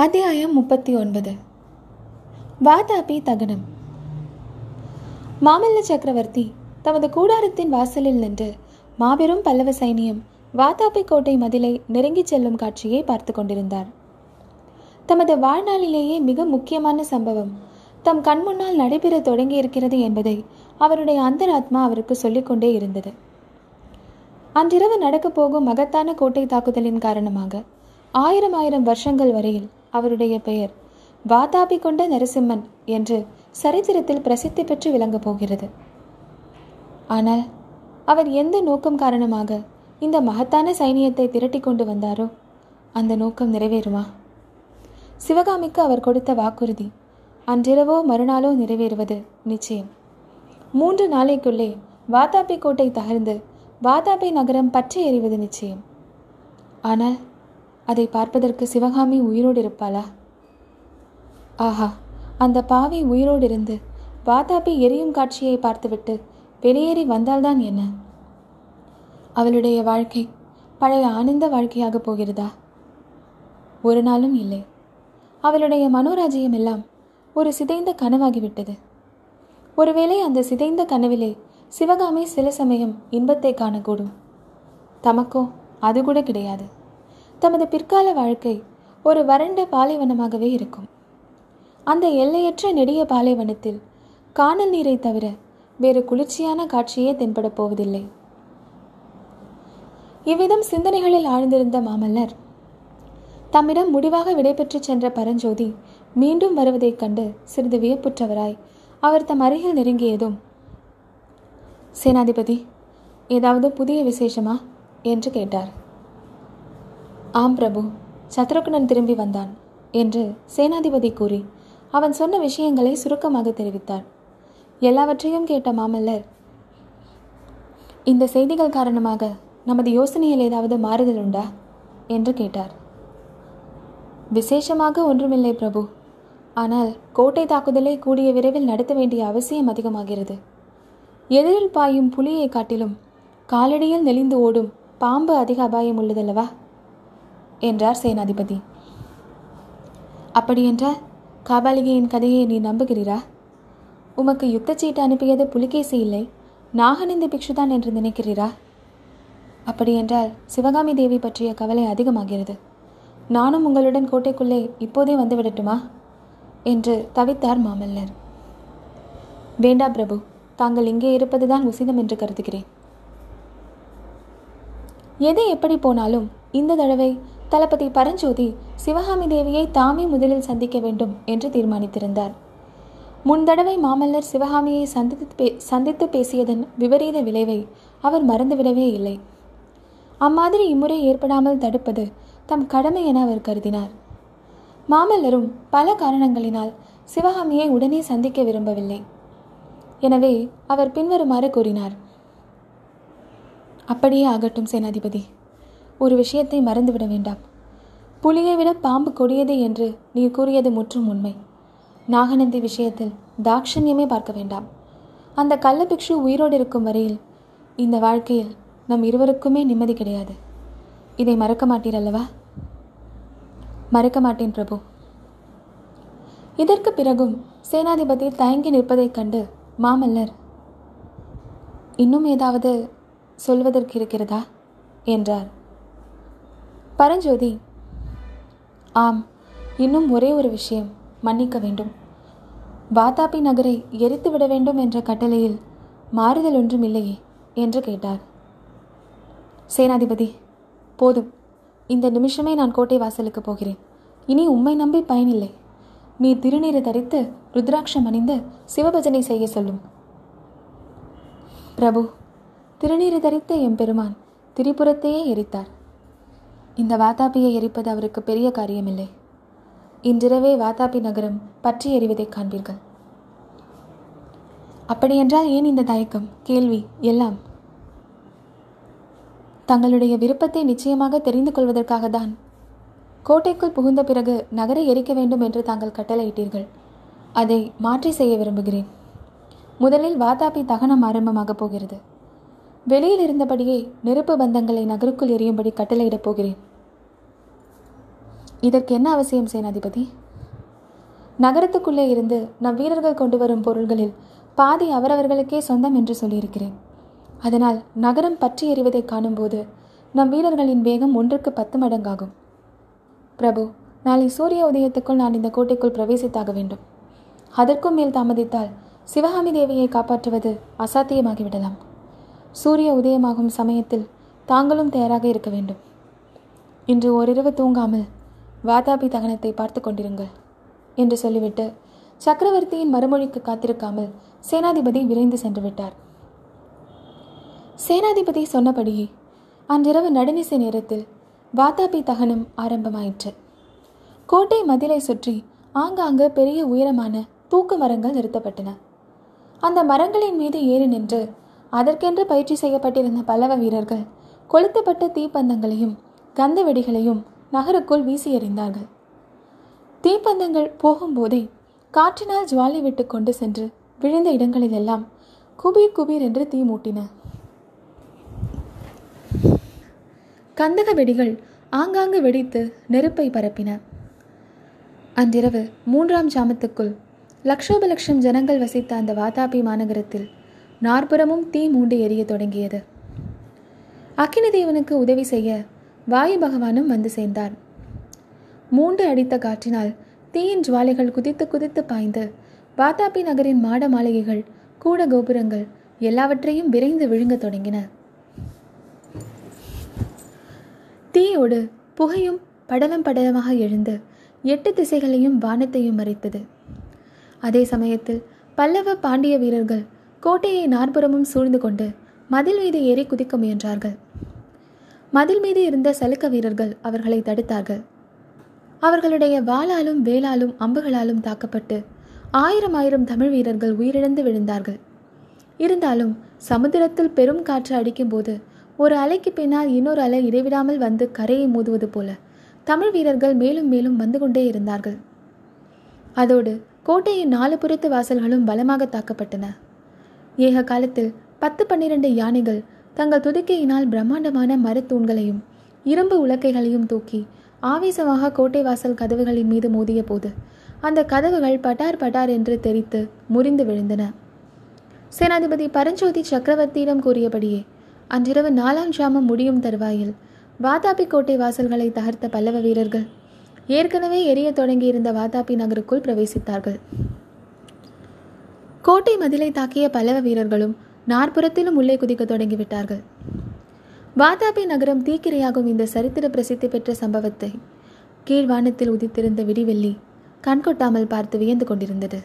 அத்தியாயம் முப்பத்தி ஒன்பது. வாதாபி தகனம். மாமல்ல சக்கரவர்த்தி தமது கூடாரத்தின் வாசலில் நின்று மாபெரும் பல்லவ சைனியம் வாதாபி கோட்டை மதிலை நெருங்கிச் செல்லும் காட்சியை பார்த்து கொண்டிருந்தார். தமது வாழ்நாளிலேயே மிக முக்கியமான சம்பவம் தம் கண்முன்னால் நடைபெற தொடங்கியிருக்கிறது என்பதை அவருடைய அந்தராத்மா அவருக்கு சொல்லிக்கொண்டே இருந்தது. அன்றிரவு நடக்கப் போகும் மகத்தான கோட்டை தாக்குதலின் காரணமாக ஆயிரம் ஆயிரம் வருஷங்கள் வரையில் அவருடைய பெயர். வாதாபி கொண்ட நரசிம்மன் என்று சரித்திரத்தில் பிரசித்தி பெற்று விளங்கப் போகிறது. ஆனால் அவர் எந்த நோக்கம் காரணமாக இந்த மகத்தான சைனியத்தை திரட்டி கொண்டு வந்தாரோ அந்த நோக்கம் நிறைவேறுமா? சிவகாமிக்கு அவர் கொடுத்த வாக்குறுதி அன்றிரவோ மறுநாளோ நிறைவேறுவது நிச்சயம். மூன்று நாளைக்குள்ளே வாதாபி கோட்டை தகர்ந்து வாதாபி நகரம் பற்றி எறிவது நிச்சயம். ஆனால் அதை பார்ப்பதற்கு சிவகாமி உயிரோடு இருப்பாளா ஆஹா அந்த பாவி உயிரோடு இருந்து வாதாபி எரியும் காட்சியை பார்த்துவிட்டு வெளியேறி வந்தால்தான் என்ன? அவளுடைய வாழ்க்கை பழைய ஆனந்த வாழ்க்கையாக போகிறதா? ஒரு நாளும் இல்லை. அவளுடைய மனோராஜ்யம் எல்லாம் ஒரு சிதைந்த கனவாகிவிட்டது. ஒருவேளை அந்த சிதைந்த கனவிலே சிவகாமி சில சமயம் இன்பத்தை காணக்கூடும். தமக்கோ அது கூட கிடையாது. தமது பிற்கால வாழ்க்கை ஒரு வறண்ட பாலைவனமாகவே இருக்கும். அந்த எல்லையற்ற நெடிய பாலைவனத்தில் காணல் நீரை தவிர வேறு குளிர்ச்சியான காட்சியே தென்படப் போவதில்லை. இவ்விதம் சிந்தனைகளில் ஆழ்ந்திருந்த மாமல்லர் தம்மிடம் முடிவாக விடைபெற்று சென்ற பரஞ்சோதி மீண்டும் வருவதைக் கண்டு சிறிது வியப்புற்றவராய் அவர் தம் அருகில் நெருங்கியதும் சேனாதிபதி ஏதாவது புதிய விசேஷமா? என்று கேட்டார். ஆம் பிரபு சத்ருக்னன் திரும்பி வந்தான் என்று சேனாதிபதி கூறி அவன் சொன்ன விஷயங்களை சுருக்கமாக தெரிவித்தார் எல்லாவற்றையும் கேட்ட மாமல்லர் இந்த செய்திகள் காரணமாக நமது யோசனையில் ஏதாவது மாறுதல் உண்டா என்று கேட்டார். விசேஷமாக ஒன்றுமில்லை பிரபு. ஆனால் கோட்டை தாக்குதலை கூடிய விரைவில் நடத்த வேண்டிய அவசியம் அதிகமாகிறது. எதிரில் பாயும் புலியை காட்டிலும் காலடியில் நெளிந்து ஓடும் பாம்பு அதிக அபாயம் உள்ளதல்லவா? என்றார் சேனாதிபதி. அப்படியென்றால் காபாலிகையின் கதையை நீ நம்புகிறீரா? உமக்கு யுத்தச்சீட்டு அனுப்பியது புலிகேசி இல்லை நாகநந்தி பிக்ஷுதான் என்று நினைக்கிறீரா? அப்படியென்றால் சிவகாமி தேவி பற்றிய கவலை அதிகமாகிறது. நானும் உங்களுடன் கோட்டைக்குள்ளே இப்போதே வந்து விடட்டுமா? என்று தவித்தார் மாமல்லர். வேண்டா பிரபு தாங்கள் இங்கே இருப்பதுதான் உசிதம் என்று கருதுகிறேன். எது எப்படி போனாலும் இந்த தடவை தளபதி பரஞ்சோதி சிவகாமி தேவியை தாமே முதலில் சந்திக்க வேண்டும் என்று தீர்மானித்திருந்தார். முன் தடவை மாமல்லர் சிவகாமியை சந்தித்து பே சந்தித்து பேசியதன் விபரீத விளைவை அவர் மறந்துவிடவே இல்லை. அம்மாதிரி இம்முறை ஏற்படாமல் தடுப்பது தம் கடமை என அவர் கருதினார். மாமல்லரும் பல காரணங்களினால் சிவகாமியை உடனே சந்திக்க விரும்பவில்லை. எனவே அவர் பின்வருமாறு கூறினார். அப்படியே ஆகட்டும் சேனாதிபதி. ஒரு விஷயத்தை மறந்துவிட வேண்டாம். புலியை விட பாம்பு கொடியது என்று நீ கூறியது முற்றும் உண்மை. நாகநந்தி விஷயத்தில் தாக்ஷண்யமே பார்க்க வேண்டாம். அந்த கள்ளபிக்ஷு உயிரோடு இருக்கும் வரையில் இந்த வாழ்க்கையில் நம் இருவருக்குமே நிம்மதி கிடையாது. இதை மறக்க மாட்டீர் அல்லவா? மறக்க மாட்டேன் பிரபு. இதற்கு பிறகும் சேனாதிபதி தயங்கி நிற்பதைக் கண்டு மாமல்லர் இன்னும் ஏதாவது சொல்வதற்கு இருக்கிறதா? என்றார். பரஞ்சோதி ஆம் இன்னும் ஒரே ஒரு விஷயம் மன்னிக்க வேண்டும். வாதாபி நகரை எரித்து விட வேண்டும் என்ற கட்டளையில் மாறுதல் ஒன்றும் இல்லையே என்று கேட்டார். சேனாதிபதி போதும். இந்த நிமிஷமே நான் கோட்டை வாசலுக்கு போகிறேன். இனி உம்மை நம்பி பயனில்லை. நீ திருநீரை தரித்து ருத்ராட்சம் அணிந்து சிவபஜனை செய்ய சொல்லும். பிரபு திருநீரை தரித்த எம்பெருமான் திரிபுரத்தையே எரித்தார். இந்த வாதாபியை எரிப்பது அவருக்கு பெரிய காரியமில்லை. இன்றிரவே வாதாபி நகரம் பற்றி எறிவதை காண்பீர்கள். அப்படியென்றால் ஏன் இந்த தயக்கம்? கேள்வி. எல்லாம். தங்களுடைய விருப்பத்தை நிச்சயமாக தெரிந்து கொள்வதற்காக தான் கோட்டைக்குள் புகுந்த பிறகு நகரை எரிக்க வேண்டும் என்று தாங்கள் கட்டளையிட்டீர்கள். அதை மாற்றி செய்ய விரும்புகிறேன். முதலில் வாதாபி தகனம் ஆரம்பமாகப் போகிறது. வெளியில் இருந்தபடியே நெருப்பு பந்தங்களை நகருக்குள் எரியும்படி கட்டளையிடப் போகிறேன். இதற்கு என்ன அவசியம் சேனாதிபதி? நகரத்துக்குள்ளே இருந்து நம் வீரர்கள் கொண்டு வரும் பொருள்களில் பாதி அவரவர்களுக்கே சொந்தம் என்று சொல்லியிருக்கிறேன். அதனால் நகரம் பற்றி எறிவதை காணும்போது நம் வீரர்களின் வேகம் ஒன்றுக்கு பத்து மடங்காகும். பிரபு நாளை சூரிய உதயத்துக்குள் நான் இந்த கோட்டைக்குள் பிரவேசித்தாக வேண்டும். அதற்கும் மேல் தாமதித்தால் சிவகாமி தேவியை காப்பாற்றுவது அசாத்தியமாகிவிடலாம். சூரிய உதயமாகும் சமயத்தில் தாங்களும் தயாராக இருக்க வேண்டும். இன்று ஓரிரவு தூங்காமல் வாதாபி தகனத்தை பார்த்து கொண்டிருங்கள் என்று சொல்லிவிட்டு சக்கரவர்த்தியின் மறுமொழிக்கு காத்திருக்காமல் சேனாதிபதி விரைந்து சென்று விட்டார். சேனாதிபதி சொன்னபடியே அன்றிரவு நடுநிசை நேரத்தில் வாதாபி தகனம் ஆரம்பமாயிற்று. கோட்டை மதிலை சுற்றி ஆங்காங்கு பெரிய உயரமான தூக்கு மரங்கள் நிறுத்தப்பட்டன. அந்த மரங்களின் மீது ஏறி நின்று அதற்கென்று பயிற்சி செய்யப்பட்டிருந்த பல்லவ வீரர்கள் கொளுத்தப்பட்ட தீப்பந்தங்களையும் கந்த வெடிகளையும் நகருக்குள் வீசி எறிந்தார்கள் தீப்பந்தங்கள் போகும்போதே காற்றினால் ஜுவாலி விட்டு கொண்டு சென்று விழுந்த இடங்களிலெல்லாம் குபீர் குபீர் என்று தீ மூட்டின. கந்தக வெடிகள் ஆங்காங்கு வெடித்து நெருப்பை பரப்பின. அன்றிரவு மூன்றாம் ஜாமத்துக்குள் லட்சோபலட்சம் ஜனங்கள் வசித்த அந்த வாதாபி மாநகரத்தில் நாற்புறமும் தீ மூண்டு எரிய தொடங்கியது. அக்கினி தேவனுக்கு உதவி செய்ய வாயு பகவானும் வந்து சேர்ந்தார். மூண்டு அடித்த காற்றினால் தீயின் ஜுவாலைகள் குதித்து குதித்து பாய்ந்து வாதாபி நகரின் மாட மாளிகைகள் கூட கோபுரங்கள் எல்லாவற்றையும் விரைந்து விழுங்கத் தொடங்கின. தீயோடு புகையும் படலம் படலமாக எழுந்து எட்டு திசைகளையும் வானத்தையும் மறைத்தது. அதே சமயத்தில் பல்லவ பாண்டிய வீரர்கள் கோட்டையை நாற்புறமும் சூழ்ந்து கொண்டு மதில் மீது ஏறி குதிக்க முயன்றார்கள். மதில் மீது இருந்த சலுக்க வீரர்கள் அவர்களை தடுத்தார்கள். அவர்களுடைய வாளாலும் வேளாலும் அம்புகளாலும் தாக்கப்பட்டு ஆயிரம் ஆயிரம் தமிழ் வீரர்கள் உயிரிழந்து விழுந்தார்கள். இருந்தாலும் சமுத்திரத்தில் பெரும் காற்று அடிக்கும்போது ஒரு அலைக்கு பின்னால் இன்னொரு அலை இடைவிடாமல் வந்து கரையை மோதுவது போல தமிழ் வீரர்கள் மேலும் மேலும் வந்து கொண்டே இருந்தார்கள். அதோடு கோட்டையின் நாலு புறத்து வாசல்களும் பலமாக தாக்கப்பட்டன. ஏக காலத்தில் பத்து பன்னிரண்டு யானைகள் தங்கள் துதிக்கையினால் பிரம்மாண்டமான மரத்தூண்களையும் இரும்பு உலக்கைகளையும் தூக்கி ஆவேசமாக கோட்டை வாசல் கதவுகளின் மீது மோதிய போது அந்த கதவுகள் பட்டார் பட்டார் என்று தெரித்து முறிந்து விழுந்தன. சேனாதிபதி பரஞ்சோதி சக்கரவர்த்தியிடம் கூறியபடியே அன்றிரவு நாலாம் ஜாமம் முடியும் தருவாயில் வாதாபி கோட்டை வாசல்களை தகர்த்த பல்லவ வீரர்கள் ஏற்கனவே எரிய தொடங்கியிருந்த வாதாபி நகருக்குள் பிரவேசித்தார்கள். கோட்டை மதிலை தாக்கிய பல்லவ வீரர்களும் நாற்புறத்திலும் உள்ளே குதிக்க தொடங்கிவிட்டார்கள். வாதாபி நகரம் தீக்கிரையாகும் இந்த சரித்திர பிரசித்தி பெற்ற சம்பவத்தை கீழ்வானத்தில் உதித்திருந்த விடிவெள்ளி கண்கொட்டாமல் பார்த்து வியந்து கொண்டிருந்தது.